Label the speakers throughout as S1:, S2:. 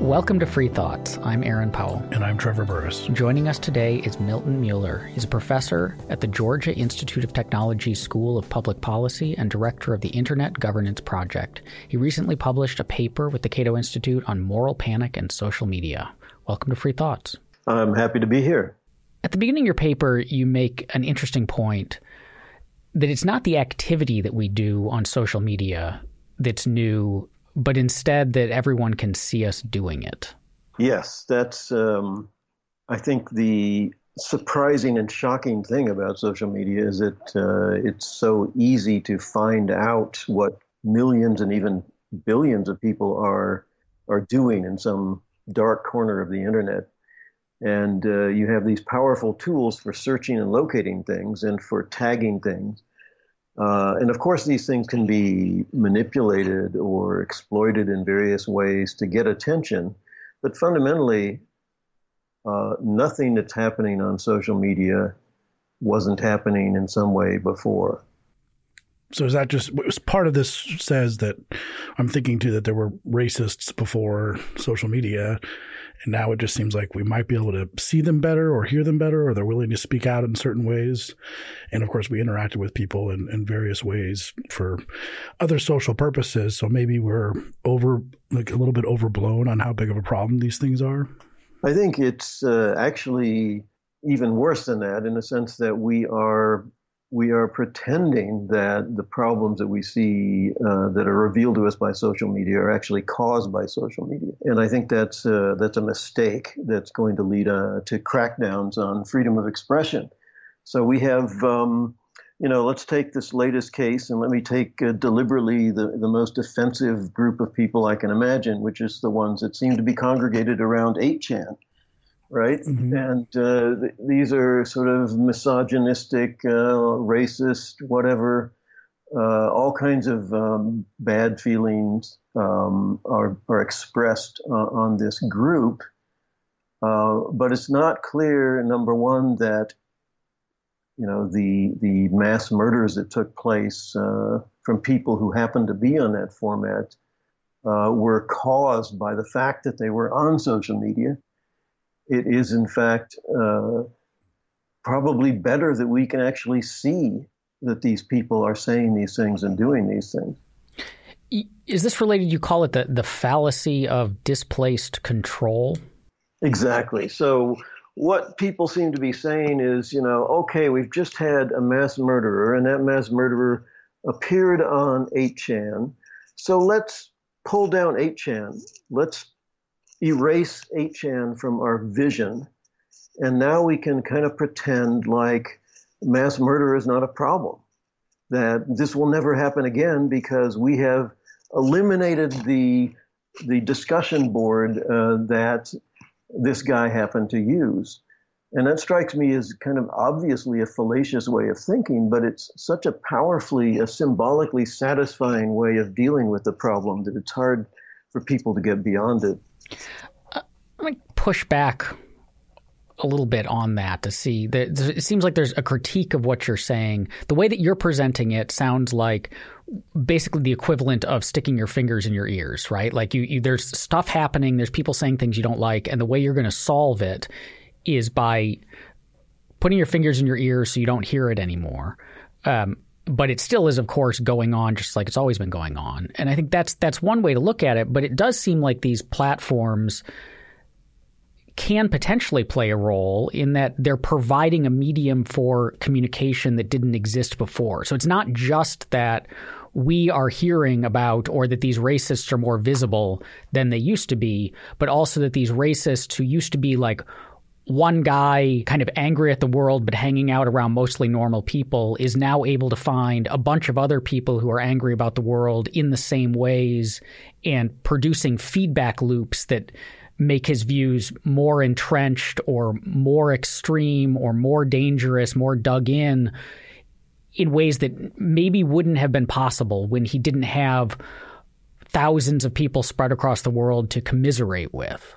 S1: Welcome to Free Thoughts. I'm Aaron Powell.
S2: And I'm Trevor Burrus.
S1: Joining us today is Milton Mueller. He's a professor at the Georgia Institute of Technology School of Public Policy and director of the Internet Governance Project. He recently published a paper with the Cato Institute on moral panic and social media. Welcome to Free Thoughts.
S3: I'm happy to be here.
S1: At the beginning of your paper, you make an interesting point that it's not the activity that we do on social media that's new but instead that everyone can see us doing it.
S3: Yes, that's, um, I think, the surprising and shocking thing about social media is that uh, it's so easy to find out what millions and even billions of people are are doing in some dark corner of the internet. And uh, you have these powerful tools for searching and locating things and for tagging things. Uh, and of course, these things can be manipulated or exploited in various ways to get attention. But fundamentally, uh, nothing that's happening on social media wasn't happening in some way before.
S2: So is that just part of this says that I'm thinking too that there were racists before social media and now it just seems like we might be able to see them better or hear them better, or they're willing to speak out in certain ways. And of course, we interacted with people in, in various ways for other social purposes. So maybe we're over, like a little bit overblown on how big of a problem these things are.
S3: I think it's uh, actually even worse than that in the sense that we are we are pretending that the problems that we see uh, that are revealed to us by social media are actually caused by social media, and I think that's uh, that's a mistake that's going to lead uh, to crackdowns on freedom of expression. So we have, um, you know, let's take this latest case, and let me take uh, deliberately the the most offensive group of people I can imagine, which is the ones that seem to be congregated around 8chan right? Mm-hmm. And uh, th- these are sort of misogynistic, uh, racist, whatever. Uh, all kinds of um, bad feelings um, are, are expressed on this group. Uh, but it's not clear, number one, that you know the the mass murders that took place uh, from people who happened to be on that format uh, were caused by the fact that they were on social media it is in fact uh, probably better that we can actually see that these people are saying these things and doing these things.
S1: Is this related? You call it the, the fallacy of displaced control?
S3: Exactly. So, what people seem to be saying is, you know, okay, we've just had a mass murderer, and that mass murderer appeared on 8chan. So let's pull down 8chan. Let's erase 8chan from our vision. And now we can kind of pretend like mass murder is not a problem, that this will never happen again because we have eliminated the, the discussion board uh, that this guy happened to use. And that strikes me as kind of obviously a fallacious way of thinking, but it's such a powerfully, a symbolically satisfying way of dealing with the problem that it's hard for people to get beyond it.
S1: Uh, let me push back a little bit on that to see it seems like there's a critique of what you're saying. The way that you're presenting it sounds like basically the equivalent of sticking your fingers in your ears, right? Like you, you there's stuff happening, there's people saying things you don't like, and the way you're going to solve it is by putting your fingers in your ears so you don't hear it anymore. Um, but it still is, of course, going on just like it's always been going on. And I think that's that's one way to look at it. But it does seem like these platforms can potentially play a role in that they're providing a medium for communication that didn't exist before. So it's not just that we are hearing about or that these racists are more visible than they used to be, but also that these racists who used to be like one guy kind of angry at the world but hanging out around mostly normal people is now able to find a bunch of other people who are angry about the world in the same ways and producing feedback loops that make his views more entrenched or more extreme or more dangerous, more dug in in ways that maybe wouldn't have been possible when he didn't have thousands of people spread across the world to commiserate with.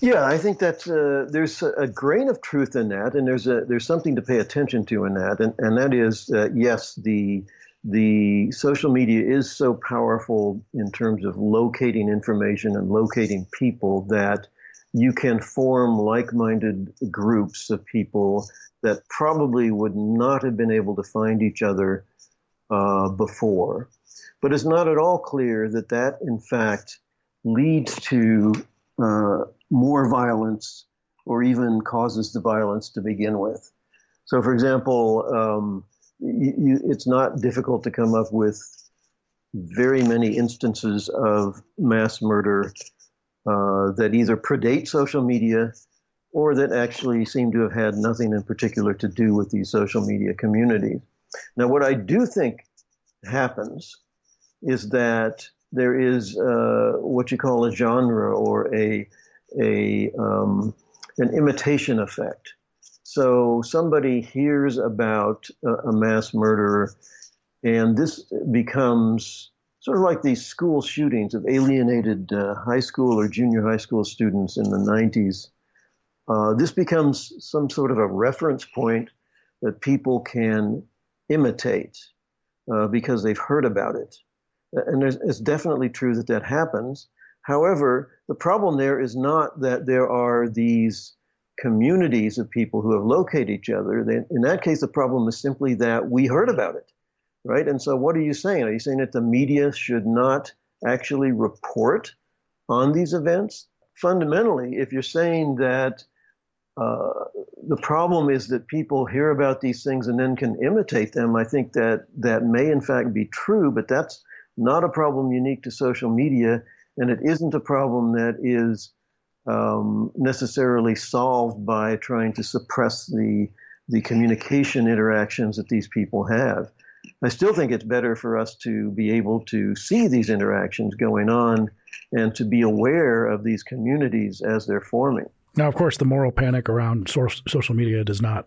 S3: Yeah, I think that uh, there's a, grain of truth in that, and there's a there's something to pay attention to in that, and and that is uh, yes, the the social media is so powerful in terms of locating information and locating people that you can form like-minded groups of people that probably would not have been able to find each other uh, before. But it's not at all clear that that, in fact, leads to uh, more violence or even causes the violence to begin with. So, for example, um, you, you, it's not difficult to come up with very many instances of mass murder uh, that either predate social media or that actually seem to have had nothing in particular to do with these social media communities. Now, what I do think happens is that there is uh, what you call a genre or a a um, an imitation effect. So somebody hears about a, a mass murderer, and this becomes sort of like these school shootings of alienated uh, high school or junior high school students in the 90s. Uh, this becomes some sort of a reference point that people can imitate uh, because they've heard about it. And it's definitely true that that happens. However, the problem there is not that there are these communities of people who have located each other. in that case, the problem is simply that we heard about it right? And so, what are you saying? Are you saying that the media should not actually report on these events? Fundamentally, if you're saying that uh, the problem is that people hear about these things and then can imitate them, I think that that may in fact be true, but that's not a problem unique to social media, and it isn't a problem that is um, necessarily solved by trying to suppress the the communication interactions that these people have. I still think it's better for us to be able to see these interactions going on and to be aware of these communities as they're forming.
S2: Now, of course, the moral panic around social media does not.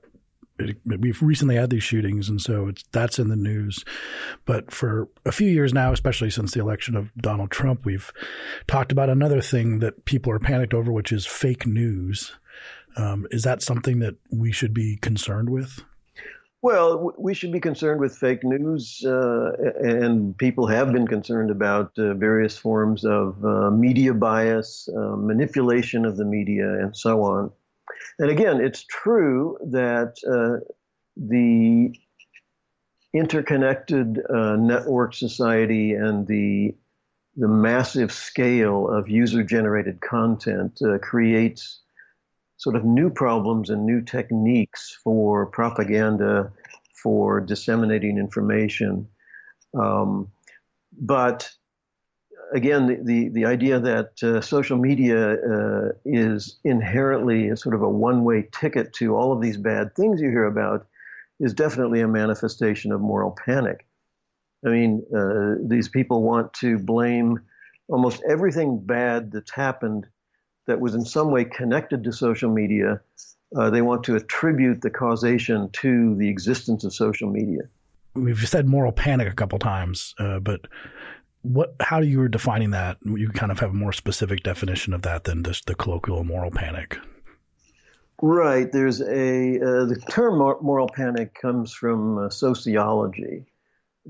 S2: We've recently had these shootings, and so it's that's in the news. But for a few years now, especially since the election of Donald Trump, we've talked about another thing that people are panicked over, which is fake news. Um, is that something that we should be concerned with?
S3: Well, we should be concerned with fake news, uh, and people have been concerned about uh, various forms of uh, media bias, uh, manipulation of the media, and so on. And again, it's true that uh, the interconnected uh, network society and the the massive scale of user-generated content creates sort of new problems and new techniques for propaganda, for disseminating information. Um, but again, the, the, the idea that uh, social media uh, is inherently a sort of a one way ticket to all of these bad things you hear about is definitely a manifestation of moral panic. I mean, uh, these people want to blame almost everything bad that's happened that was in some way connected to social media, uh, they want to attribute the causation to the existence of social media.
S2: We've said moral panic a couple times, uh, but what? How you defining that? You kind of have a more specific definition of that than just the colloquial moral panic.
S3: Right. There's a uh, the term moral panic comes from uh, sociology,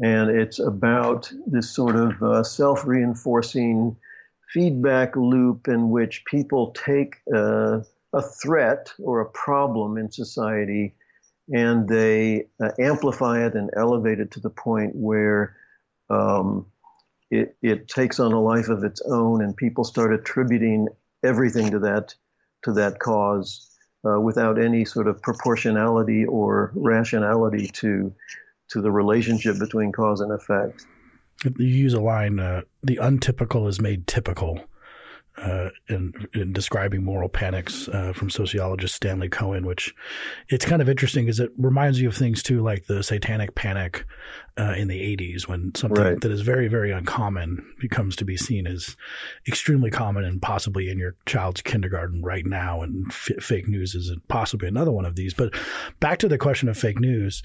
S3: and it's about this sort of uh, self-reinforcing feedback loop in which people take uh, a threat or a problem in society and they uh, amplify it and elevate it to the point where um, it, it takes on a life of its own and people start attributing everything to that to that cause uh, without any sort of proportionality or rationality to to the relationship between cause and effect.
S2: You use a line, uh, the untypical is made typical. Uh, in, in, describing moral panics uh, from sociologist Stanley Cohen, which it's kind of interesting because it reminds you of things too, like the satanic panic uh, in the 80s when something right. that is very, very uncommon becomes to be seen as extremely common and possibly in your child's kindergarten right now. And f- fake news is possibly another one of these. But back to the question of fake news,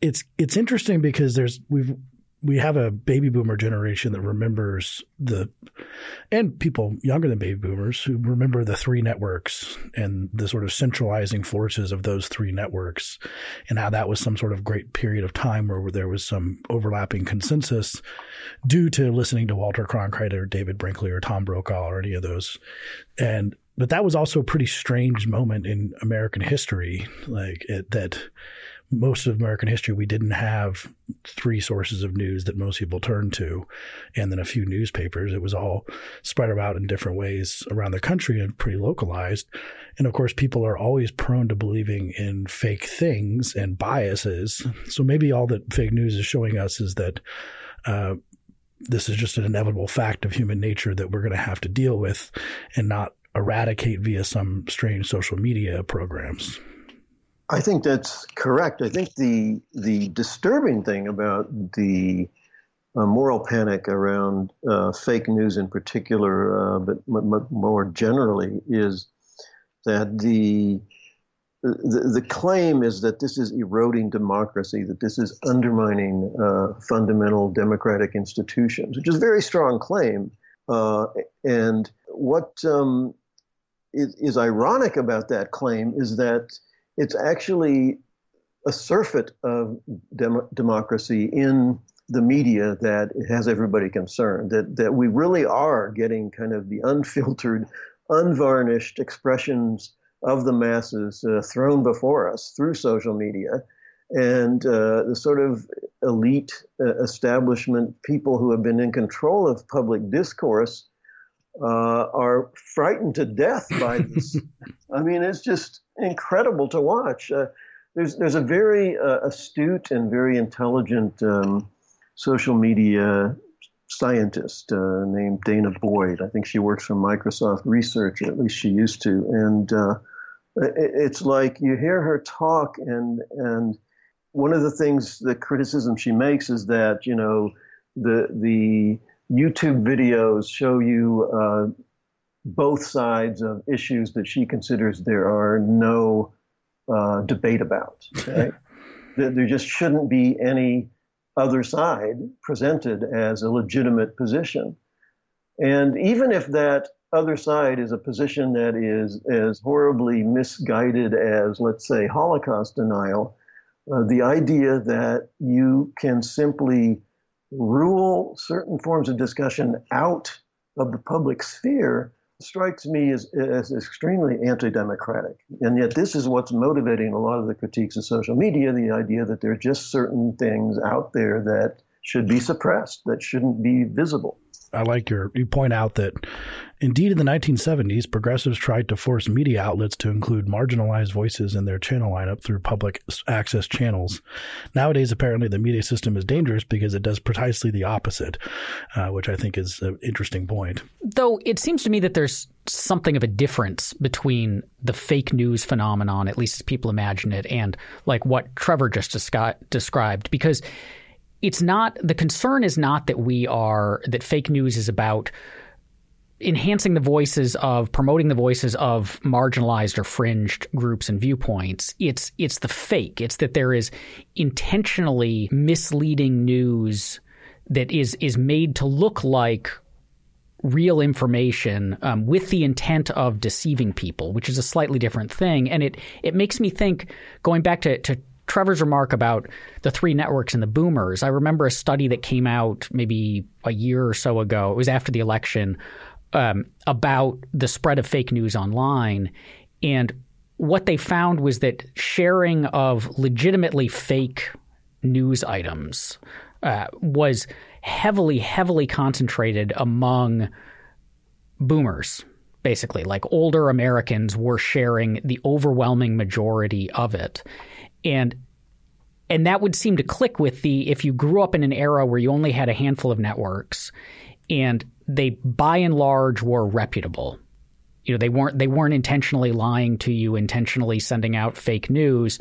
S2: it's it's interesting because there's we've we have a baby boomer generation that remembers the, and people younger than baby boomers who remember the three networks and the sort of centralizing forces of those three networks and how that was some sort of great period of time where there was some overlapping consensus due to listening to Walter Cronkite or David Brinkley or Tom Brokaw or any of those. And but that was also a pretty strange moment in American history, like it, that most of American history, we didn't have three sources of news that most people turned to, and then a few newspapers. It was all spread about in different ways around the country and pretty localized. And of course, people are always prone to believing in fake things and biases. So maybe all that fake news is showing us is that. Uh, this is just an inevitable fact of human nature that we're going to have to deal with and not eradicate via some strange social media programs.
S3: I think that's correct. I think the the disturbing thing about the uh, moral panic around uh, fake news in particular, uh, but m- m- more generally, is that the, the, claim is that this is eroding democracy, that this is undermining uh, fundamental democratic institutions, which is a very strong claim. Uh, and what um, is, is ironic about that claim is that it's actually a surfeit of dem- democracy in the media that has everybody concerned. That that we really are getting kind of the unfiltered, unvarnished expressions of the masses uh, thrown before us through social media, and uh, the sort of elite uh, establishment people who have been in control of public discourse uh, are frightened to death by this. I mean, it's just incredible to watch. Uh, there's there's a very uh, astute and very intelligent um, social media scientist uh, named Dana Boyd. I think she works for Microsoft Research, or at least she used to. And uh, it, it's like you hear her talk, and and one of the things, the criticism she makes is that you know the the YouTube videos show you uh, both sides of issues that she considers there are no uh, debate about. Right? there just shouldn't be any other side presented as a legitimate position. And even if that other side is a position that is as horribly misguided as, let's say, Holocaust denial, uh, the idea that you can simply rule certain forms of discussion out of the public sphere strikes me as, as extremely anti democratic. And yet, this is what's motivating a lot of the critiques of social media the idea that there are just certain things out there that should be suppressed, that shouldn't be visible.
S2: I like your you point out that indeed in the 1970s progressives tried to force media outlets to include marginalized voices in their channel lineup through public access channels. Nowadays apparently the media system is dangerous because it does precisely the opposite, uh, which I think is an interesting point.
S1: Though it seems to me that there's something of a difference between the fake news phenomenon, at least as people imagine it, and like what Trevor just descri- described because it's not the concern is not that we are that fake news is about enhancing the voices of promoting the voices of marginalized or fringed groups and viewpoints it's it's the fake it's that there is intentionally misleading news that is is made to look like real information um, with the intent of deceiving people, which is a slightly different thing. And it it makes me think, going back to, to Trevor's remark about the three networks and the boomers, I remember a study that came out maybe a year or so ago. It was after the election um, about the spread of fake news online. And what they found was that sharing of legitimately fake news items uh, was heavily, heavily concentrated among boomers basically like older Americans were sharing the overwhelming majority of it and and that would seem to click with the if you grew up in an era where you only had a handful of networks and they by and large were reputable. You know they weren't they weren't intentionally lying to you intentionally sending out fake news.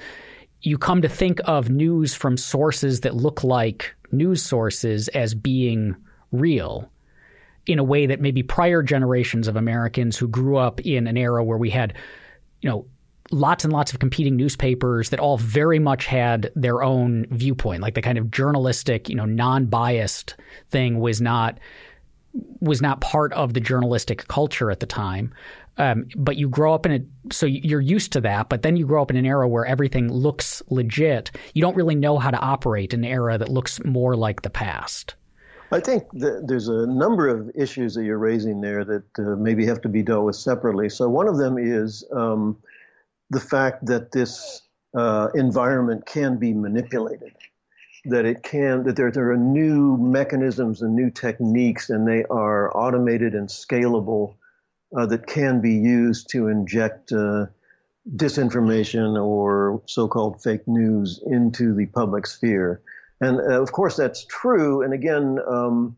S1: You come to think of news from sources that look like news sources as being real in a way that maybe prior generations of Americans who grew up in an era where we had you know lots and lots of competing newspapers that all very much had their own viewpoint. Like the kind of journalistic, you know, non-biased thing was not was not part of the journalistic culture at the time. Um, but you grow up in a so you're used to that. But then you grow up in an era where everything looks legit. You don't really know how to operate in an era that looks more like the past.
S3: I think there's a number of issues that you're raising there that uh, maybe have to be dealt with separately. So one of them is um, the fact that this uh, environment can be manipulated, that it can, that there, there are new mechanisms and new techniques, and they are automated and scalable uh, that can be used to inject uh, disinformation or so-called fake news into the public sphere. And uh, of course, that's true. And again, um,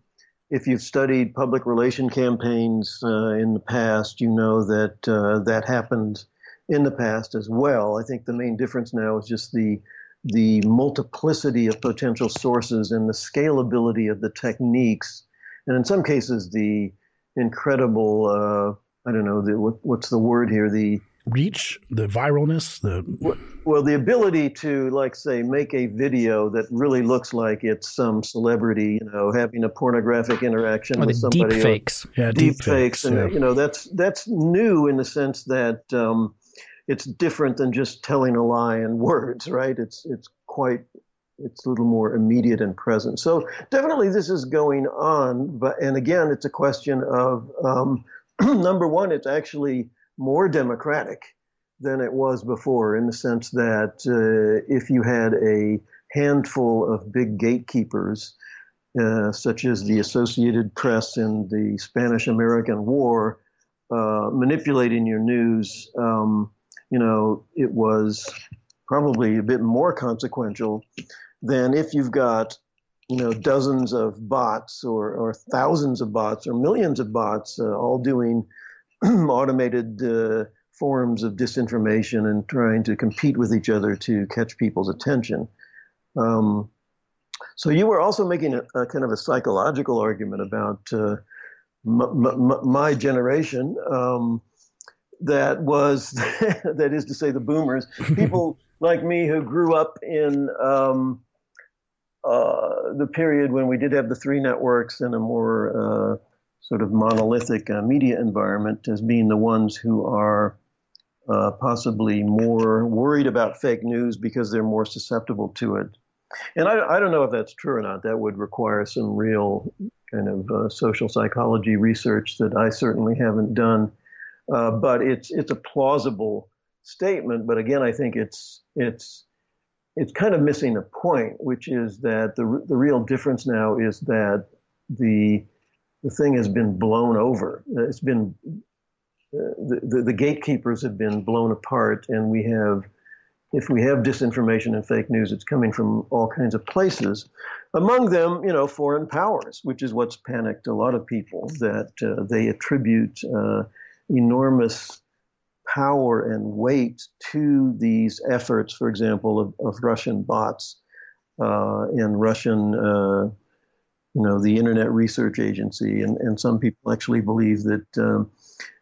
S3: if you've studied public relation campaigns uh, in the past, you know that uh, that happened in the past as well. I think the main difference now is just the the multiplicity of potential sources and the scalability of the techniques, and in some cases the incredible uh, I don't know the, what, what's the word here the
S2: reach, the viralness, the
S3: well, the ability to like say make a video that really looks like it's some celebrity, you know, having a pornographic interaction
S1: or
S3: with somebody.
S1: Deep fakes,
S2: yeah,
S3: deep,
S2: deep
S3: fakes, and
S2: yeah.
S3: you know that's that's new in the sense that um, it's different than just telling a lie in words, right? It's it's quite it's a little more immediate and present. So definitely this is going on, but and again, it's a question of um, number one, it's actually more democratic than it was before in the sense that uh, if you had a handful of big gatekeepers, uh, such as the Associated Press in the Spanish American War, uh, manipulating your news, um, you know, it was probably a bit more consequential than if you've got, you know, dozens of bots or, or thousands of bots or millions of bots uh, all doing automated uh, forms of disinformation and trying to compete with each other to catch people's attention. Um, so you were also making a, a, kind of a psychological argument about uh, m- m- my generation. Um, that was, that is to say, the boomers, people like me who grew up in um, uh, the period when we did have the three networks and a more uh, sort of monolithic uh, media environment as being the ones who are uh, possibly more worried about fake news because they're more susceptible to it. And I, I, don't know if that's true or not. That would require some real kind of uh, social psychology research that I certainly haven't done. Uh, but it's it's a plausible statement. But again, I think it's it's it's kind of missing a point, which is that the the real difference now is that the the thing has been blown over. It's been uh, the, the, the gatekeepers have been blown apart, and we have, if we have disinformation and fake news, it's coming from all kinds of places. Among them, you know, foreign powers, which is what's panicked a lot of people that uh, they attribute uh, enormous power and weight to these efforts, for example, of, of Russian bots uh, and Russian uh, you know, the Internet Research Agency, and, and some people actually believe that, um,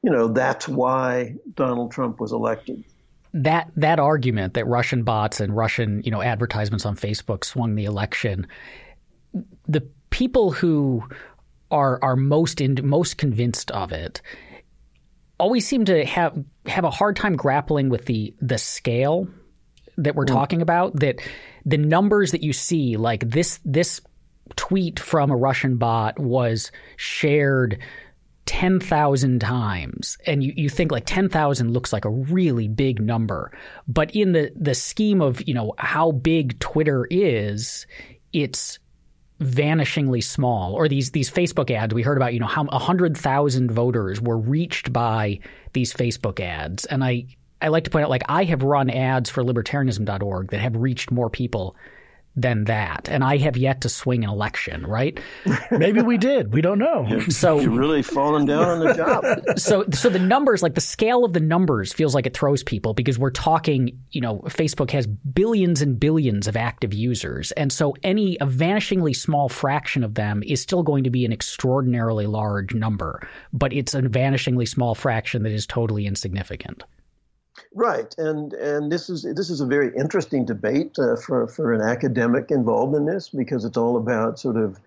S3: you know, that's why Donald Trump was elected.
S1: That that argument that Russian bots and Russian, you know, advertisements on Facebook swung the election, the people who are are most in, most convinced of it always seem to have have a hard time grappling with the the scale that we're mm. talking about that the numbers that you see like this this tweet from a Russian bot was shared 10,000 times and you, you think like 10,000 looks like a really big number but in the the scheme of you know how big Twitter is it's vanishingly small or these these Facebook ads we heard about you know how 100,000 voters were reached by these Facebook ads. And I I like to point out like I have run ads for libertarianism.org that have reached more people than that. And I have yet to swing an election, right?
S2: Maybe we did. We don't know.
S3: So you're really falling down on the job.
S1: so so the numbers, like the scale of the numbers feels like it throws people because we're talking, you know, Facebook has billions and billions of active users. And so any a vanishingly small fraction of them is still going to be an extraordinarily large number, but it's a vanishingly small fraction that is totally insignificant.
S3: Right, and and this is this is a very interesting debate uh, for for an academic involved in this because it's all about sort of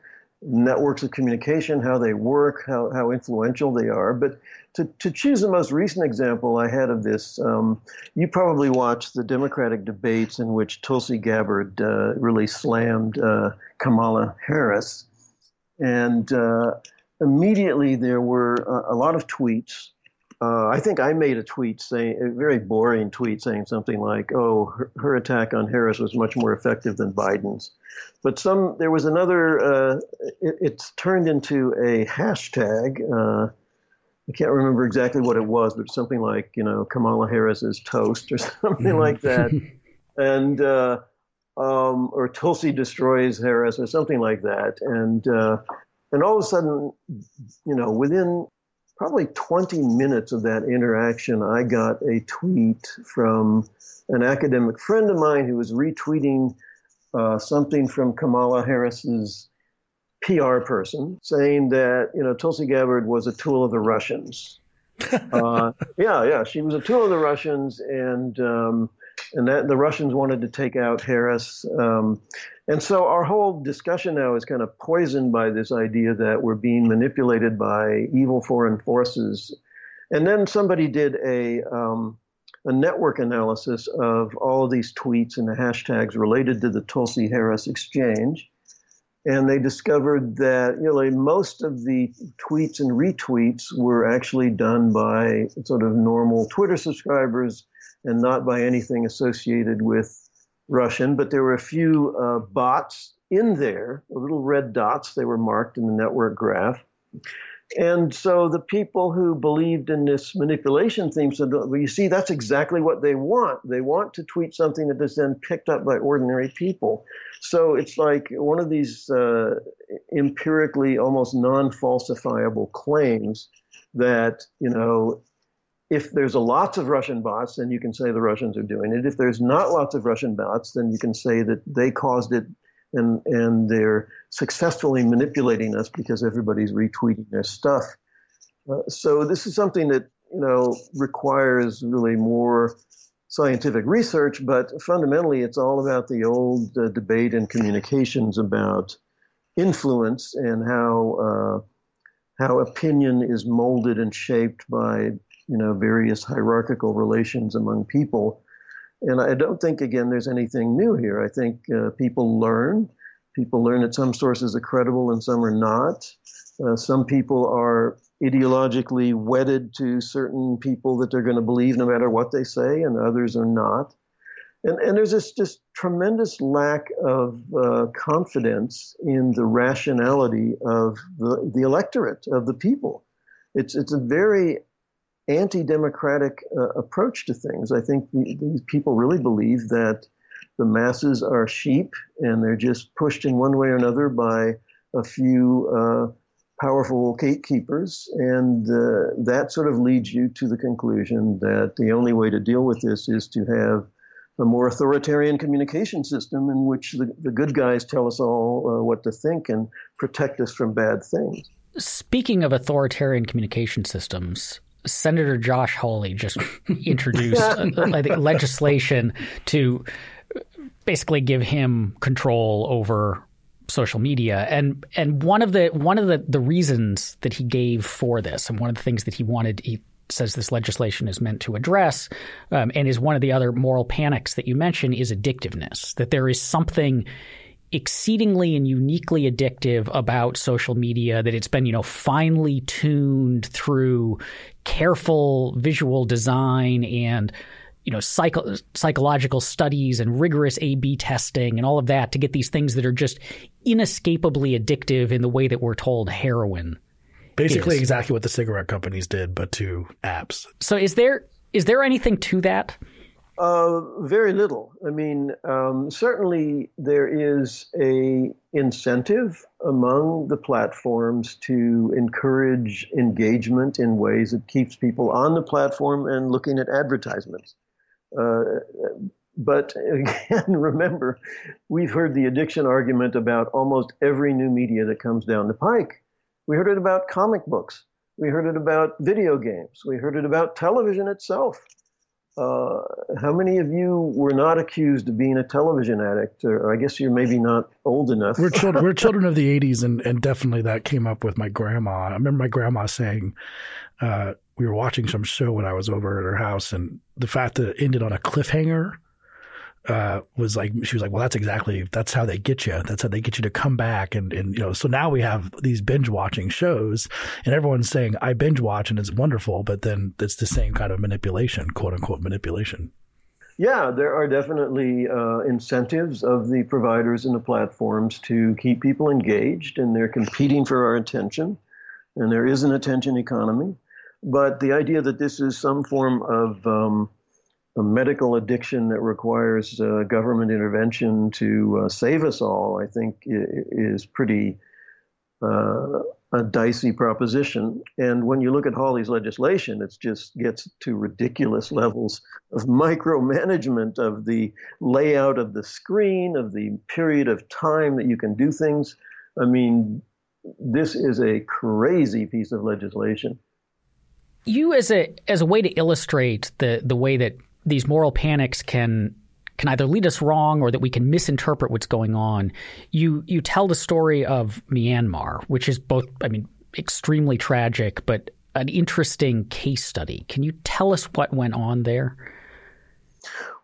S3: networks of communication, how they work, how, how influential they are. But to, to choose the most recent example I had of this, um, you probably watched the Democratic debates in which Tulsi Gabbard uh, really slammed uh, Kamala Harris. And uh, immediately there were a, a, lot of tweets. Uh, I think I made a tweet saying, a very boring tweet saying something like, oh, her, her attack on Harris was much more effective than Biden's. But some there was another. Uh, it, it's turned into a hashtag. Uh, I can't remember exactly what it was, but something like you know Kamala Harris is toast or something mm-hmm. like that, and uh, um, or Tulsi destroys Harris or something like that, and uh, and all of a sudden, you know, within probably 20 minutes of that interaction, I got a tweet from an academic friend of mine who was retweeting uh, something from Kamala Harris's PR person saying that you know Tulsi Gabbard was a tool of the Russians. uh, yeah, yeah, she was a tool of the Russians, and um, and that the Russians wanted to take out Harris. Um, and so our whole discussion now is kind of poisoned by this idea that we're being manipulated by evil foreign forces. And then somebody did a um, a network analysis of all of these tweets and the hashtags related to the Tulsi Harris exchange. And they discovered that know, most of the tweets and retweets were actually done by sort of normal Twitter subscribers and not by anything associated with Russian. But there were a few uh, bots in there, little red dots. They were marked in the network graph. And so the people who believed in this manipulation theme said, well, you see, that's exactly what they want. They want to tweet something that is then picked up by ordinary people. So it's like one of these uh, empirically almost non falsifiable claims that, you know, if there's lots of Russian bots, then you can say the Russians are doing it. If there's not lots of Russian bots, then you can say that they caused it and and they're successfully manipulating us because everybody's retweeting their stuff. Uh, so this is something that you know requires really more scientific research, but fundamentally it's all about the old uh, debate in communications about influence and how uh, how opinion is molded and shaped by you know various hierarchical relations among people and I don't think, again, there's anything new here. I think uh, people learn. People learn that some sources are credible and some are not. Uh, some people are ideologically wedded to certain people that they're going to believe no matter what they say, and others are not. And, and there's this just tremendous lack of uh, confidence in the rationality of the, the electorate, of the people. It's, it's a very anti-democratic uh, approach to things. I think these people really believe that the masses are sheep and they're just pushed in one way or another by a few uh, powerful gatekeepers, and uh, that sort of leads you to the conclusion that the only way to deal with this is to have a more authoritarian communication system in which the, the good guys tell us all uh, what to think and protect us from bad things.
S1: Speaking of authoritarian communication systems, Senator Josh Hawley just introduced legislation to basically give him control over social media. And and one of the one of the the reasons that he gave for this and one of the things that he wanted he says this legislation is meant to address um, and is one of the other moral panics that you mention is addictiveness that there is something exceedingly and uniquely addictive about social media that it's been you know finely tuned through careful visual design and you know psycho- psychological studies and rigorous A/B testing and all of that to get these things that are just inescapably addictive in the way that we're told heroin.
S2: Basically,
S1: is.
S2: exactly what the cigarette companies did, but to apps.
S1: So, is there is there anything to that?
S3: Uh, very little. I mean, um, certainly there is a incentive among the platforms to encourage engagement in ways that keeps people on the platform and looking at advertisements. Uh, but again, remember, we've heard the addiction argument about almost every new media that comes down the pike. We heard it about comic books. We heard it about video games. We heard it about television itself uh, how many of you were not accused of being a television addict? Or I guess you're maybe not old enough.
S2: We're children. we're children of the '80s, and and definitely that came up with my grandma. I remember my grandma saying, uh, we were watching some show when I was over at her house, and the fact that it ended on a cliffhanger uh, was like she was like, well, that's exactly that's how they get you. That's how they get you to come back. And and you know, so now we have these binge watching shows, and everyone's saying I binge watch and it's wonderful, but then it's the same kind of manipulation, quote unquote manipulation.
S3: Yeah, there are definitely uh, incentives of the providers and the platforms to keep people engaged, and they're competing for our attention, and there is an attention economy. But the idea that this is some form of um, a medical addiction that requires uh, government intervention to uh, save us all, I think, is pretty uh, a dicey proposition. And when you look at Hawley's legislation, it just gets to ridiculous levels of micromanagement of the layout of the screen, of the period of time that you can do things. I mean, this is a crazy piece of legislation.
S1: You, as a as a way to illustrate the the way that these moral panics can can either lead us wrong or that we can misinterpret what's going on. You you tell the story of Myanmar, which is both I mean extremely tragic but an interesting case study. Can you tell us what went on there?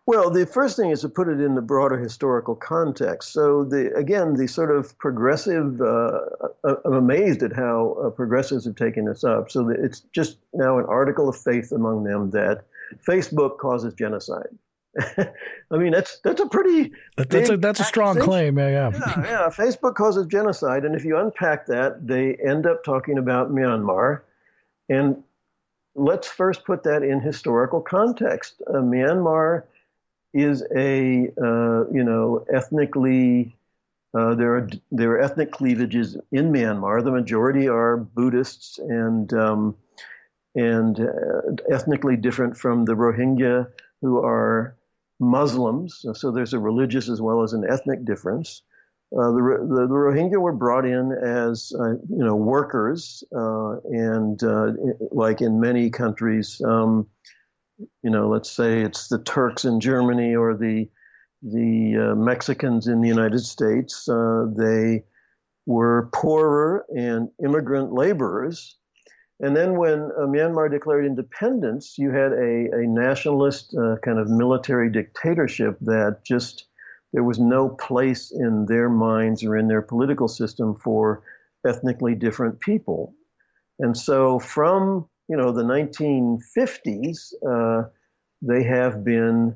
S3: Well, the first thing is to put it in the broader historical context. So, the, again, the sort of progressive, uh, uh I'm amazed at how uh, progressives have taken this up. So, it's just now an article of faith among them that Facebook causes genocide. I mean, that's that's a pretty
S2: that's a that's a strong claim. Yeah,
S3: yeah, yeah, yeah. Facebook causes genocide, and if you unpack that, they end up talking about Myanmar. And let's first put that in historical context. Uh, Myanmar is a uh, you know ethnically uh, there are there are ethnic cleavages in Myanmar. The majority are Buddhists and um, and uh, ethnically different from the Rohingya, who are Muslims. So there's a religious as well as an ethnic difference. Uh, the, the, the, Rohingya were brought in as uh, you know workers, uh, and uh, like in many countries, um, you know, let's say it's the Turks in Germany or the the uh, Mexicans in the United States. they were poorer and immigrant laborers and then when uh, Myanmar declared independence, you had a, a nationalist uh, kind of military dictatorship that just, there was no place in their minds or in their political system for ethnically different people. And so from, you know, the 1950s, uh, they have been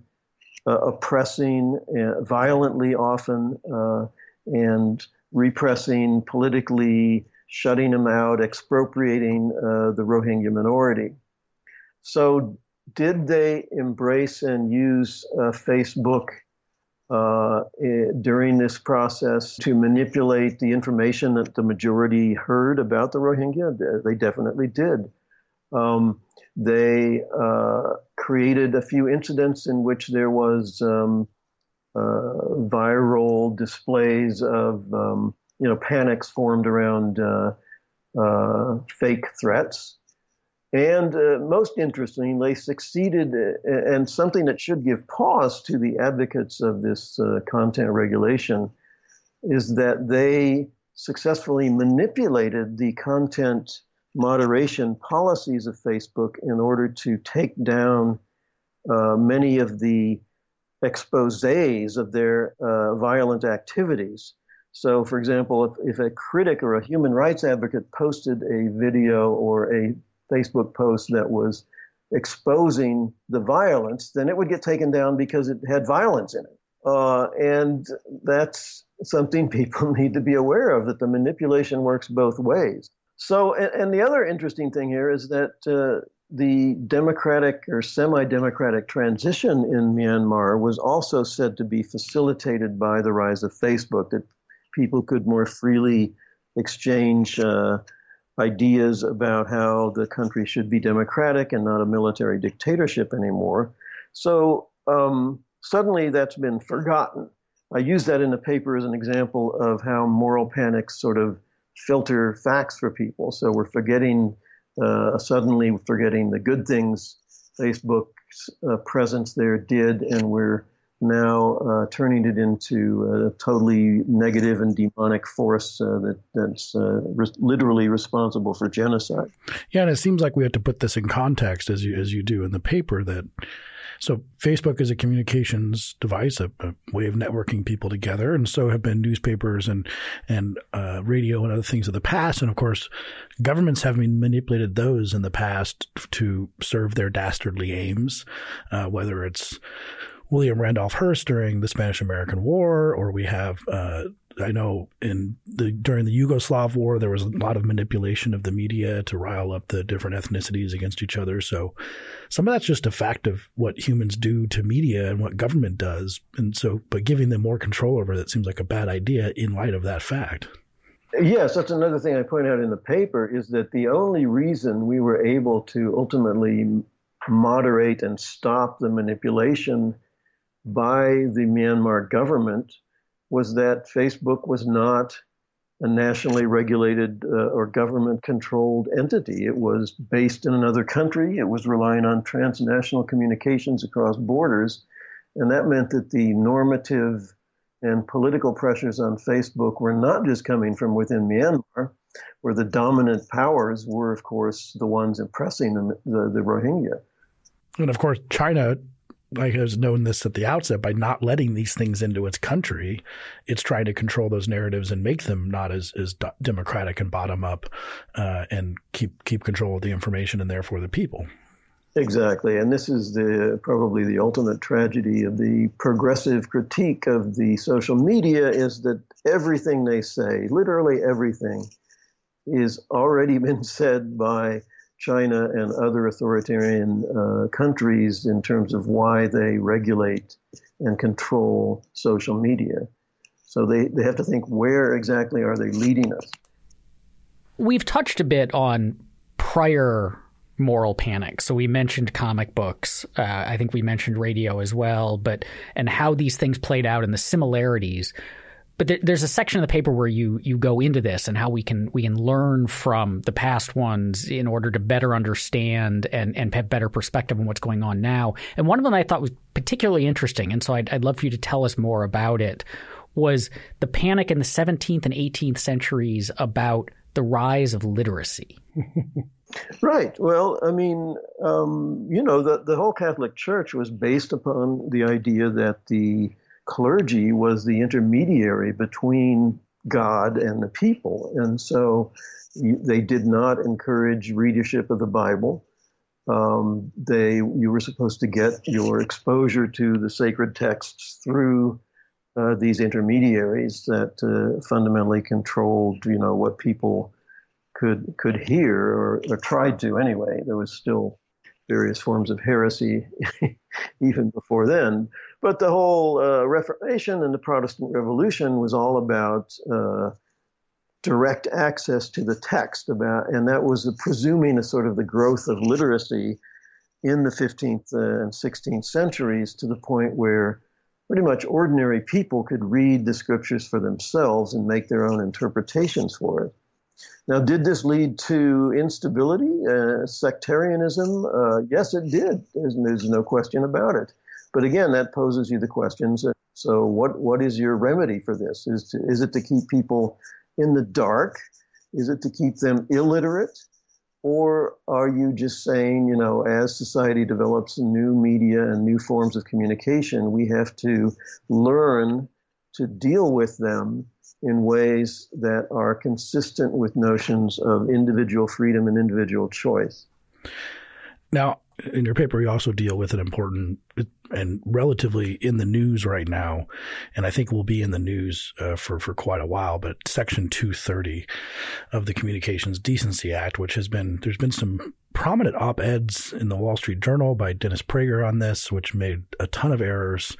S3: uh, oppressing uh, violently often uh, and repressing politically shutting them out, expropriating uh, the Rohingya minority. So, did they embrace and use uh, Facebook uh, during this process to manipulate the information that the majority heard about the Rohingya? They definitely did. Um, they uh, created a few incidents in which there was um, uh, viral displays of um, you know, panics formed around uh, uh, fake threats. And uh, most interesting, they succeeded, uh, and something that should give pause to the advocates of this uh, content regulation is that they successfully manipulated the content moderation policies of Facebook in order to take down uh, many of the exposes of their violent activities. So, for example, if, if a critic or a human rights advocate posted a video or a Facebook post that was exposing the violence, then it would get taken down because it had violence in it. Uh, and that's something people need to be aware of that the manipulation works both ways. So, and, and the other interesting thing here is that uh, the democratic or semi democratic transition in Myanmar was also said to be facilitated by the rise of Facebook, that people could more freely exchange uh, ideas about how the country should be democratic and not a military dictatorship anymore. So um, suddenly that's been forgotten. I use that in the paper as an example of how moral panics sort of filter facts for people. So we're forgetting, uh, suddenly forgetting the good things Facebook's uh, presence there did, and we're now uh, turning it into a totally negative and demonic force uh, that that's uh, re- literally responsible for genocide.
S2: Yeah, and it seems like we have to put this in context as you as you do in the paper that so Facebook is a communications device, a, a, way of networking people together, and so have been newspapers and and uh, radio and other things of the past. And of course, governments have manipulated those in the past to serve their dastardly aims, uh, whether it's William Randolph Hearst during the Spanish American War, or we have uh, I know in the during the Yugoslav war there was a lot of manipulation of the media to rile up the different ethnicities against each other. So some of that's just a fact of what humans do to media and what government does. And so but giving them more control over that seems like a bad idea in light of that fact.
S3: Yes, that's another thing I point out in the paper is that the only reason we were able to ultimately moderate and stop the manipulation by the Myanmar government was that Facebook was not a nationally regulated uh, or government controlled entity. It was based in another country. It was relying on transnational communications across borders. And that meant that the normative and political pressures on Facebook were not just coming from within Myanmar, where the dominant powers were, of course, the ones oppressing the, the, the Rohingya.
S2: And of course, China like has known this at the outset by not letting these things into its country. It's trying to control those narratives and make them not as as democratic and bottom up uh, and keep keep control of the information and therefore the people.
S3: Exactly. And this is the probably the ultimate tragedy of the progressive critique of the social media is that everything they say literally everything is already been said by China and other authoritarian uh, countries in terms of why they regulate and control social media. So they, they have to think where exactly are they leading us?
S1: We've touched a bit on prior moral panic. So we mentioned comic books. Uh, I think we mentioned radio as well, but and how these things played out and the similarities but there's a section of the paper where you you go into this and how we can we can learn from the past ones in order to better understand and and have better perspective on what's going on now. And one of them I thought was particularly interesting, and so I'd, I'd love for you to tell us more about it. Was the panic in the 17th and 18th centuries about the rise of literacy?
S3: Right. Well, I mean, um, you know, the, the whole Catholic Church was based upon the idea that the clergy was the intermediary between God and the people. And so they did not encourage readership of the Bible. Um, they you were supposed to get your exposure to the sacred texts through uh, these intermediaries that uh, fundamentally controlled, you know, what people could could hear or, or tried to anyway. There was still various forms of heresy even before then. But the whole uh, Reformation and the Protestant Revolution was all about uh, direct access to the text, about, and that was presuming a sort of the growth of literacy in the 15th uh, and 16th centuries to the point where pretty much ordinary people could read the scriptures for themselves and make their own interpretations for it. Now, did this lead to instability, uh, sectarianism? Uh, yes, it did. There's, there's, no question about it. But again, that poses you the questions. So, what what is your remedy for this? Is to, is it to keep people in the dark? Is it to keep them illiterate? Or are you just saying, you know, as society develops new media and new forms of communication, we have to learn to deal with them in ways that are consistent with notions of individual freedom and individual choice.
S2: Now, in your paper, you also deal with an important and relatively in the news right now, and I think will be in the news uh, for for quite a while. But Section 230 of the Communications Decency Act, which has been there's been some prominent op eds in the Wall Street Journal by Dennis Prager on this, which made a ton of errors,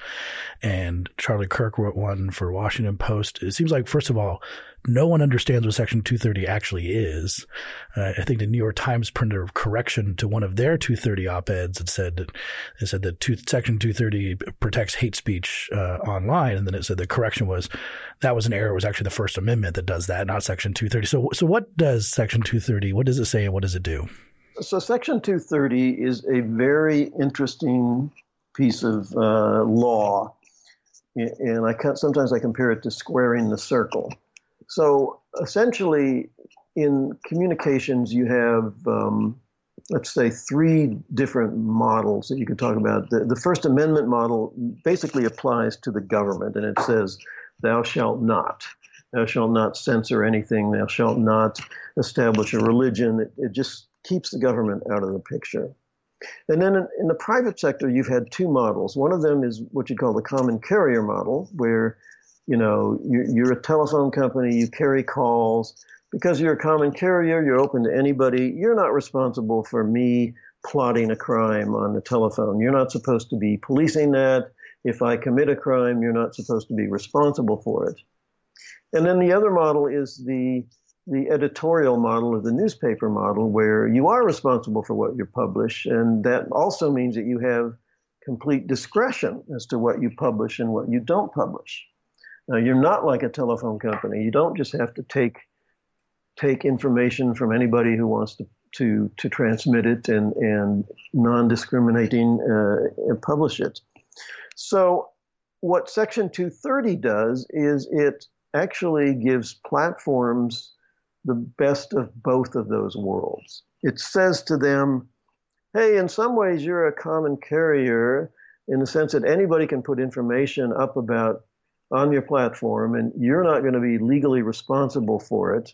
S2: and Charlie Kirk wrote one for Washington Post. It seems like first of all, no one understands what Section 230 actually is. Uh, I think the New York Times printed a correction to one of their 230 op-eds that said that said that two, Section 230 protects hate speech uh, online, and then it said the correction was that was an error. It was actually the First Amendment that does that, not Section 230. So, so what does Section 230? What does it say, and what does it do?
S3: so Section 230 is a very interesting piece of uh, law, and I sometimes I compare it to squaring the circle. So essentially, in communications, you have um, let's say three different models that you can talk about. The, the First Amendment model basically applies to the government, and it says, "Thou shalt not." Thou shalt not censor anything. Thou shalt not establish a religion. It, it just keeps the government out of the picture. And then in, in, the private sector, you've had two models. One of them is what you call the common carrier model, where you know you're, you're a telephone company, you carry calls. Because you're a common carrier, you're open to anybody. You're not responsible for me plotting a crime on the telephone. You're not supposed to be policing that. If I commit a crime, you're not supposed to be responsible for it. And then the other model is the the editorial model or the newspaper model where you are responsible for what you publish and that also means that you have complete discretion as to what you publish and what you don't publish. Now you're not like a telephone company. You don't just have to take take information from anybody who wants to to, to transmit it and, and non-discriminating uh, publish it. So what Section 230 does is it actually gives platforms the best of both of those worlds. It says to them, hey, in some ways you're a common carrier in the sense that anybody can put information up about on your platform and you're not going to be legally responsible for it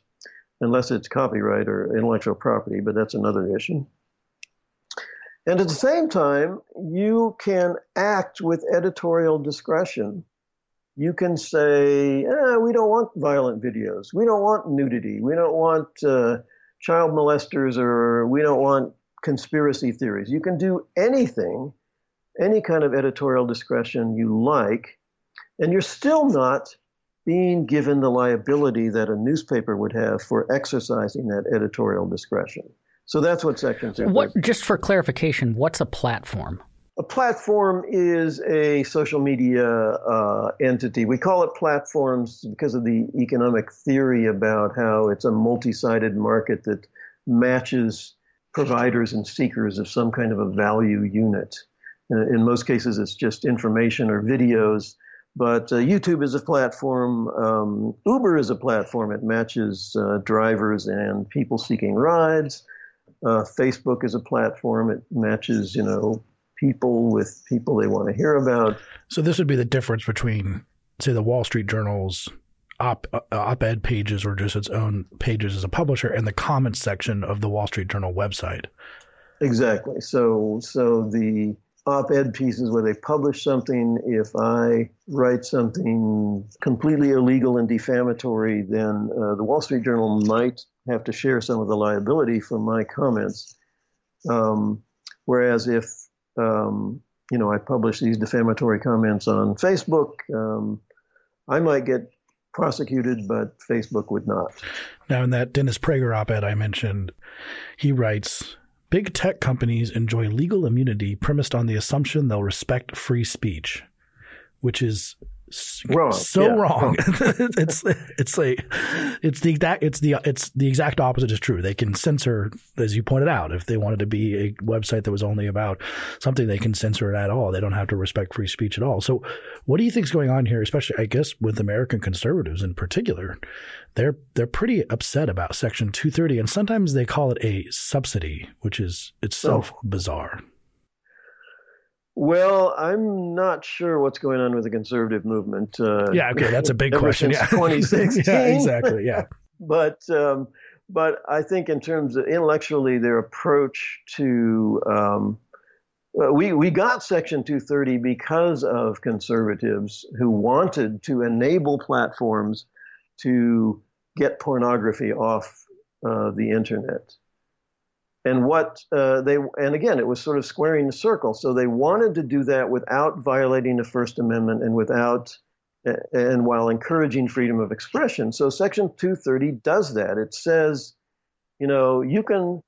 S3: unless it's copyright or intellectual property, but that's another issue. And at the same time, you can act with editorial discretion you can say, eh, we don't want violent videos. We don't want nudity. We don't want uh, child molesters or we don't want conspiracy theories. You can do anything, any kind of editorial discretion you like, and you're still not being given the liability that a newspaper would have for exercising that editorial discretion. So that's what Section 2.
S1: What, just for clarification, what's a platform?
S3: A platform is a social media uh, entity. We call it platforms because of the economic theory about how it's a multi sided market that matches providers and seekers of some kind of a value unit. Uh, in most cases, it's just information or videos. But uh, YouTube is a platform. Um, Uber is a platform. It matches uh, drivers and people seeking rides. Uh, Facebook is a platform. It matches, you know, people with people they want to hear about.
S2: So this would be the difference between, say, the Wall Street Journal's op uh, op-ed pages or just its own pages as a publisher and the comments section of the Wall Street Journal website.
S3: Exactly. So so the op-ed pieces where they publish something if i write something completely illegal and defamatory then uh, the wall street journal might have to share some of the liability for my comments um, whereas if um, you know, I publish these defamatory comments on Facebook, um, I might get prosecuted, but Facebook would not.
S2: Now, in that Dennis Prager op ed I mentioned, he writes Big tech companies enjoy legal immunity premised on the assumption they'll respect free speech, which is
S3: wrong.
S2: so
S3: yeah,
S2: wrong. wrong. it's it's like it's the exact it's the it's the exact opposite is true. They can censor, as you pointed out, if they wanted to be a website that was only about something, they can censor it at all. They don't have to respect free speech at all. So, what do you think is going on here? Especially, I guess, with American conservatives in particular, they're they're pretty upset about Section 230, and sometimes they call it a subsidy, which is itself oh. bizarre.
S3: Well, I'm not sure what's going on with the conservative movement.
S2: Uh, yeah, okay, that's a big question.
S3: yeah. 2016.
S2: yeah, exactly. Yeah,
S3: but um, but I think in terms of intellectually, their approach to um, we we got Section 230 because of conservatives who wanted to enable platforms to get pornography off uh, the internet and what uh, they and again it was sort of squaring the circle. So they wanted to do that without violating the first amendment and without and while encouraging freedom of expression. So section 230 does that. It says you know you can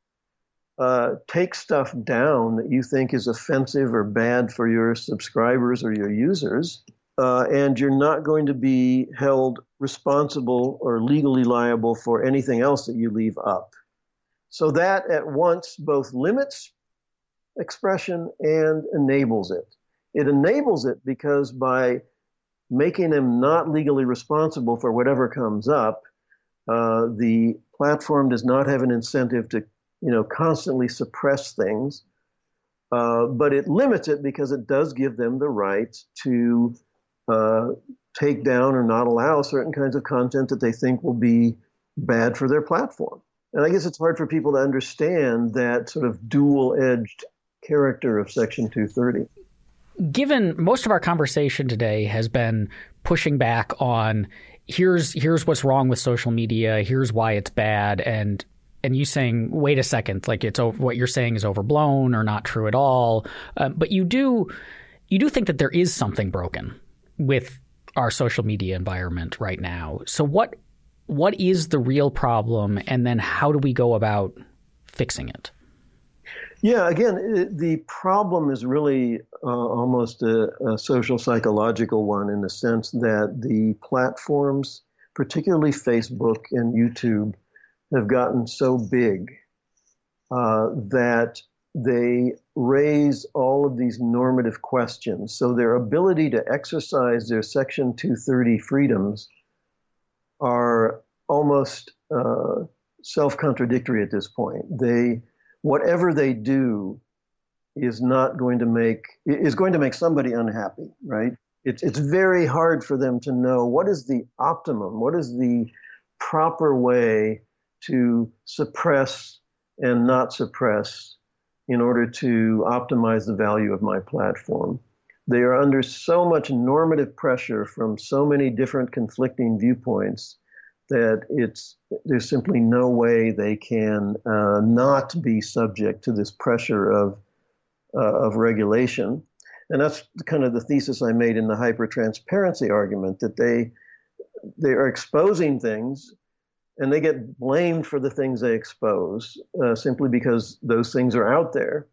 S3: uh, take stuff down that you think is offensive or bad for your subscribers or your users uh, and you're not going to be held responsible or legally liable for anything else that you leave up So that at once both limits expression and enables it. It enables it because by making them not legally responsible for whatever comes up, uh, the platform does not have an incentive to, you know, constantly suppress things. Uh, but it limits it because it does give them the right to uh, take down or not allow certain kinds of content that they think will be bad for their platform. And I guess it's hard for people to understand that sort of dual edged character of Section 230.
S1: Given most of our conversation today has been pushing back on here's here's what's wrong with social media, here's why it's bad, and and you saying wait a second, like it's what you're saying is overblown or not true at all. Uh, but you do you do think that there is something broken with our social media environment right now. So what what is the real problem, and then how do we go about fixing it?
S3: Yeah, again, the problem is really uh, almost a, a, social psychological one in the sense that the platforms, particularly Facebook and YouTube, have gotten so big uh, that they raise all of these normative questions. So their ability to exercise their Section 230 freedoms are almost uh, self contradictory at this point. They whatever they do is not going to make is going to make somebody unhappy, right? It's it's very hard for them to know what is the optimum, what is the proper way to suppress and not suppress in order to optimize the value of my platform. They are under so much normative pressure from so many different conflicting viewpoints that it's there's simply no way they can uh, not be subject to this pressure of uh, of regulation, and that's kind of the thesis I made in the hyper-transparency argument that they they are exposing things and they get blamed for the things they expose uh, simply because those things are out there,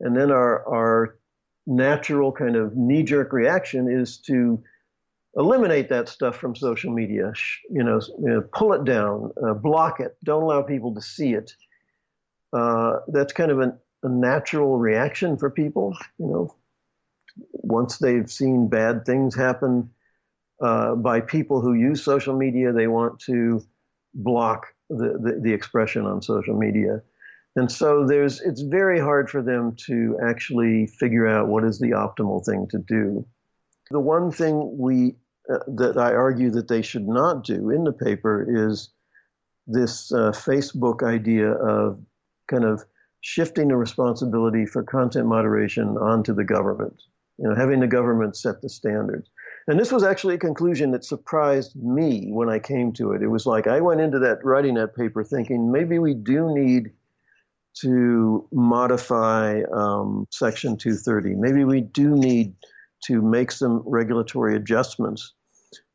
S3: and then our our natural kind of knee jerk reaction is to eliminate that stuff from social media. You know, you know pull it down, uh, block it, don't allow people to see it. Uh, that's kind of an, a natural reaction for people. You know, once they've seen bad things happen uh, by people who use social media, they want to block the, the, the expression on social media. And so there's it's very hard for them to actually figure out what is the optimal thing to do. The one thing we that I argue that they should not do in the paper is this uh, Facebook idea of kind of shifting the responsibility for content moderation onto the government. You know, having the government set the standards. And this was actually a conclusion that surprised me when I came to it. It was like I went into that writing that paper thinking maybe we do need to modify um, Section 230. Maybe we do need to make some regulatory adjustments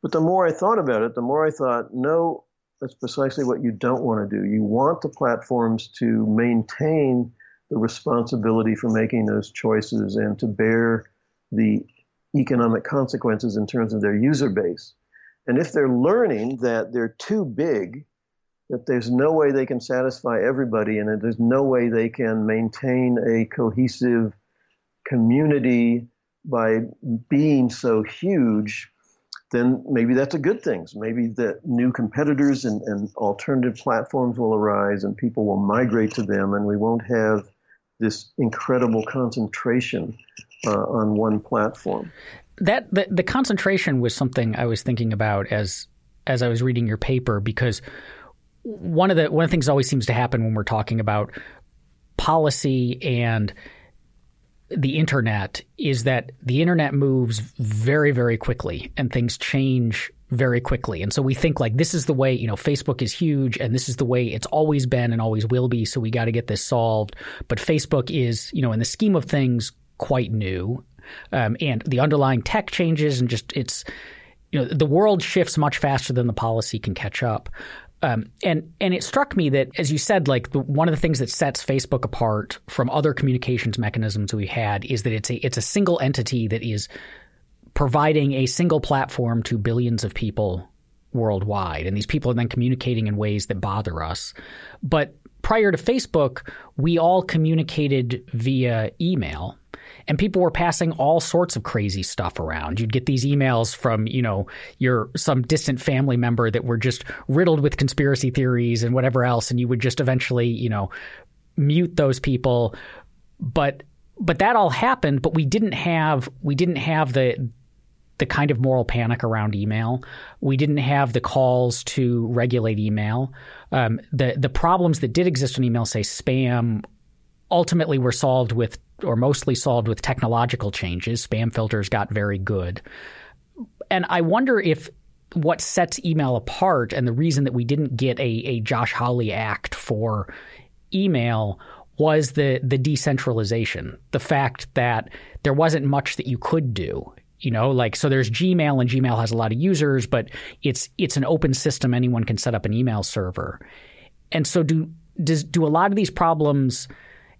S3: but the more I thought about it, the more I thought, no, that's precisely what you don't want to do. You want the platforms to maintain the responsibility for making those choices and to bear the economic consequences in terms of their user base. And if they're learning that they're too big, that there's no way they can satisfy everybody, and that there's no way they can maintain a cohesive community by being so huge, then maybe that's a good thing. So maybe that new competitors and, and alternative platforms will arise and people will migrate to them and we won't have this incredible concentration uh, on one platform.
S1: That the, the concentration was something I was thinking about as as I was reading your paper because one of the one of the things always seems to happen when we're talking about policy and the internet is that the internet moves very, very quickly and things change very quickly. And so we think like this is the way, you know, Facebook is huge and this is the way it's always been and always will be. So we got to get this solved. But Facebook is, you know, in the scheme of things, quite new. Um, and the underlying tech changes and just it's, you know, the world shifts much faster than the policy can catch up. Um, and and it struck me that, as you said, like the, one of the things that sets Facebook apart from other communications mechanisms we had is that it's a it's a single entity that is providing a single platform to billions of people worldwide, and these people are then communicating in ways that bother us. But prior to Facebook, we all communicated via email and people were passing all sorts of crazy stuff around. You'd get these emails from, you know, your some distant family member that were just riddled with conspiracy theories and whatever else and you would just eventually, you know, mute those people. But but that all happened, but we didn't have we didn't have the the kind of moral panic around email. We didn't have the calls to regulate email. Um, the the problems that did exist in email, say spam, ultimately were solved with or mostly solved with technological changes. Spam filters got very good. And I wonder if what sets email apart and the reason that we didn't get a, a Josh Hawley Act for email was the the decentralization, the fact that there wasn't much that you could do. You know, like so there's Gmail and Gmail has a lot of users, but it's it's an open system. Anyone can set up an email server. And so do does do a lot of these problems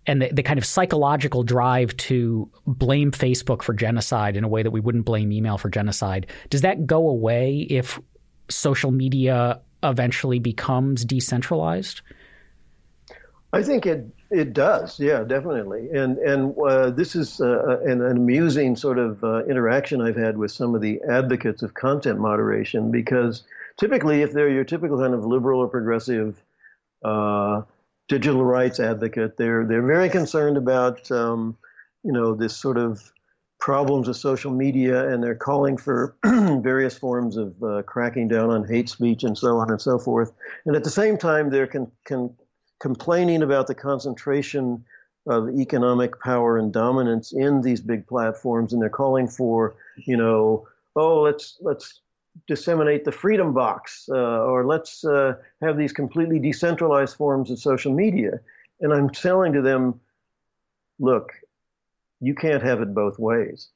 S1: and the, the, kind of psychological drive to blame Facebook for genocide in a way that we wouldn't blame email for genocide, does that go away if social media eventually becomes decentralized?
S3: I think it it does, yeah, definitely. And and uh, this is uh, an, an, amusing sort of uh, interaction I've had with some of the advocates of content moderation because typically, if they're your typical kind of liberal or progressive uh, digital rights advocate. They're they're very concerned about um, you know this sort of problems of social media, and they're calling for various forms of uh, cracking down on hate speech and so on and so forth. And at the same time, they're con- con- complaining about the concentration of economic power and dominance in these big platforms, and they're calling for you know oh let's let's disseminate the freedom box uh, or let's uh, have these completely decentralized forms of social media. And I'm telling to them, look, you can't have it both ways.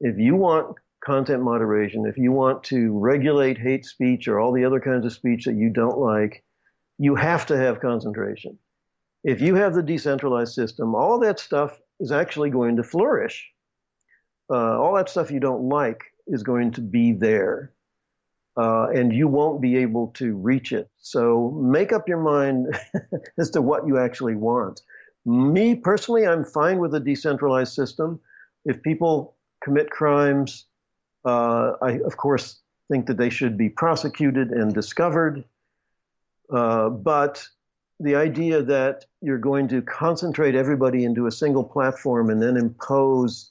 S3: If you want content moderation, if you want to regulate hate speech or all the other kinds of speech that you don't like, you have to have concentration. If you have the decentralized system, all that stuff is actually going to flourish. Uh, all that stuff you don't like is going to be there uh, and you won't be able to reach it. So make up your mind as to what you actually want. Me personally, I'm fine with a decentralized system. If people commit crimes, uh, I of course think that they should be prosecuted and discovered. Uh, but the idea that you're going to concentrate everybody into a single platform and then impose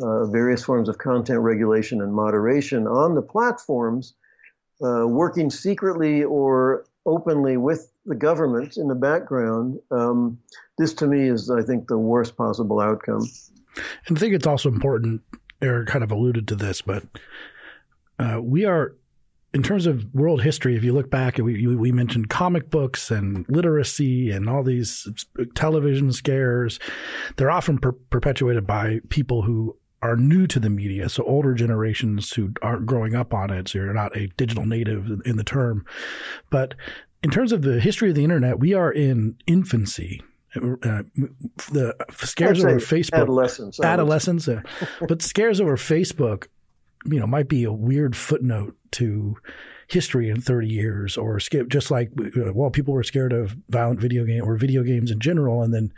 S3: uh, various forms of content regulation and moderation on the platforms uh, working secretly or openly with the government in the background, um, this to me is, I think, the worst possible outcome.
S2: And I think it's also important, Eric kind of alluded to this, but uh, we are, in terms of world history, if you look back, we, we mentioned comic books and literacy and all these television scares. They're often per- perpetuated by people who are new to the media, so older generations who aren't growing up on it, so you're not a digital native in the term. But in terms of the history of the internet, we are in infancy. Uh, the scares over Facebook,
S3: adolescence,
S2: adolescence, uh, but scares over Facebook, you know, might be a weird footnote to history in 30 years, or skip just like well, people were scared of violent video game or video games in general, and then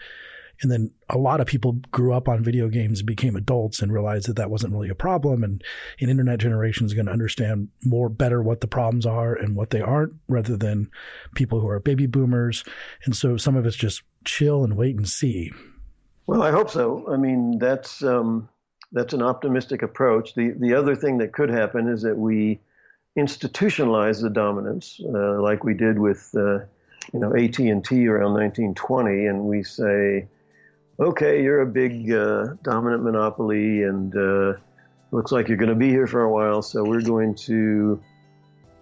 S2: and then a lot of people grew up on video games and became adults and realized that that wasn't really a problem. And an internet generation is going to understand more better what the problems are and what they aren't rather than people who are baby boomers. And so some of it's just chill and wait and see.
S3: Well, I hope so. I mean, that's, um, that's an optimistic approach. The, the other thing that could happen is that we institutionalize the dominance, uh, like we did with, uh, you know, AT&T around 1920, and we say, okay, you're a big uh, dominant monopoly and uh, looks like you're going to be here for a while, so we're going to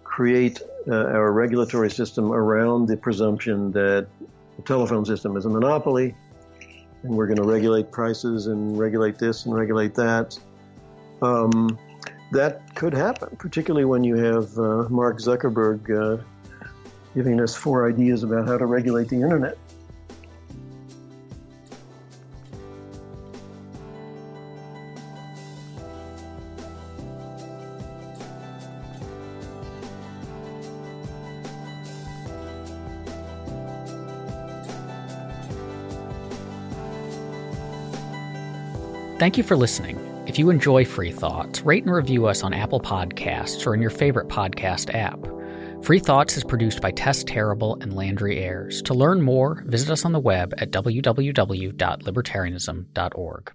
S3: create uh, our regulatory system around the presumption that the telephone system is a monopoly, and we're going to regulate prices and regulate this and regulate that. Um, that could happen, particularly when you have uh, Mark Zuckerberg uh, giving us four ideas about how to regulate the internet.
S1: Thank you for listening. If you enjoy Free Thoughts, rate and review us on Apple Podcasts or in your favorite podcast app. Free Thoughts is produced by Tess Terrible and Landry Ayres. To learn more, visit us on the web at www.libertarianism.org.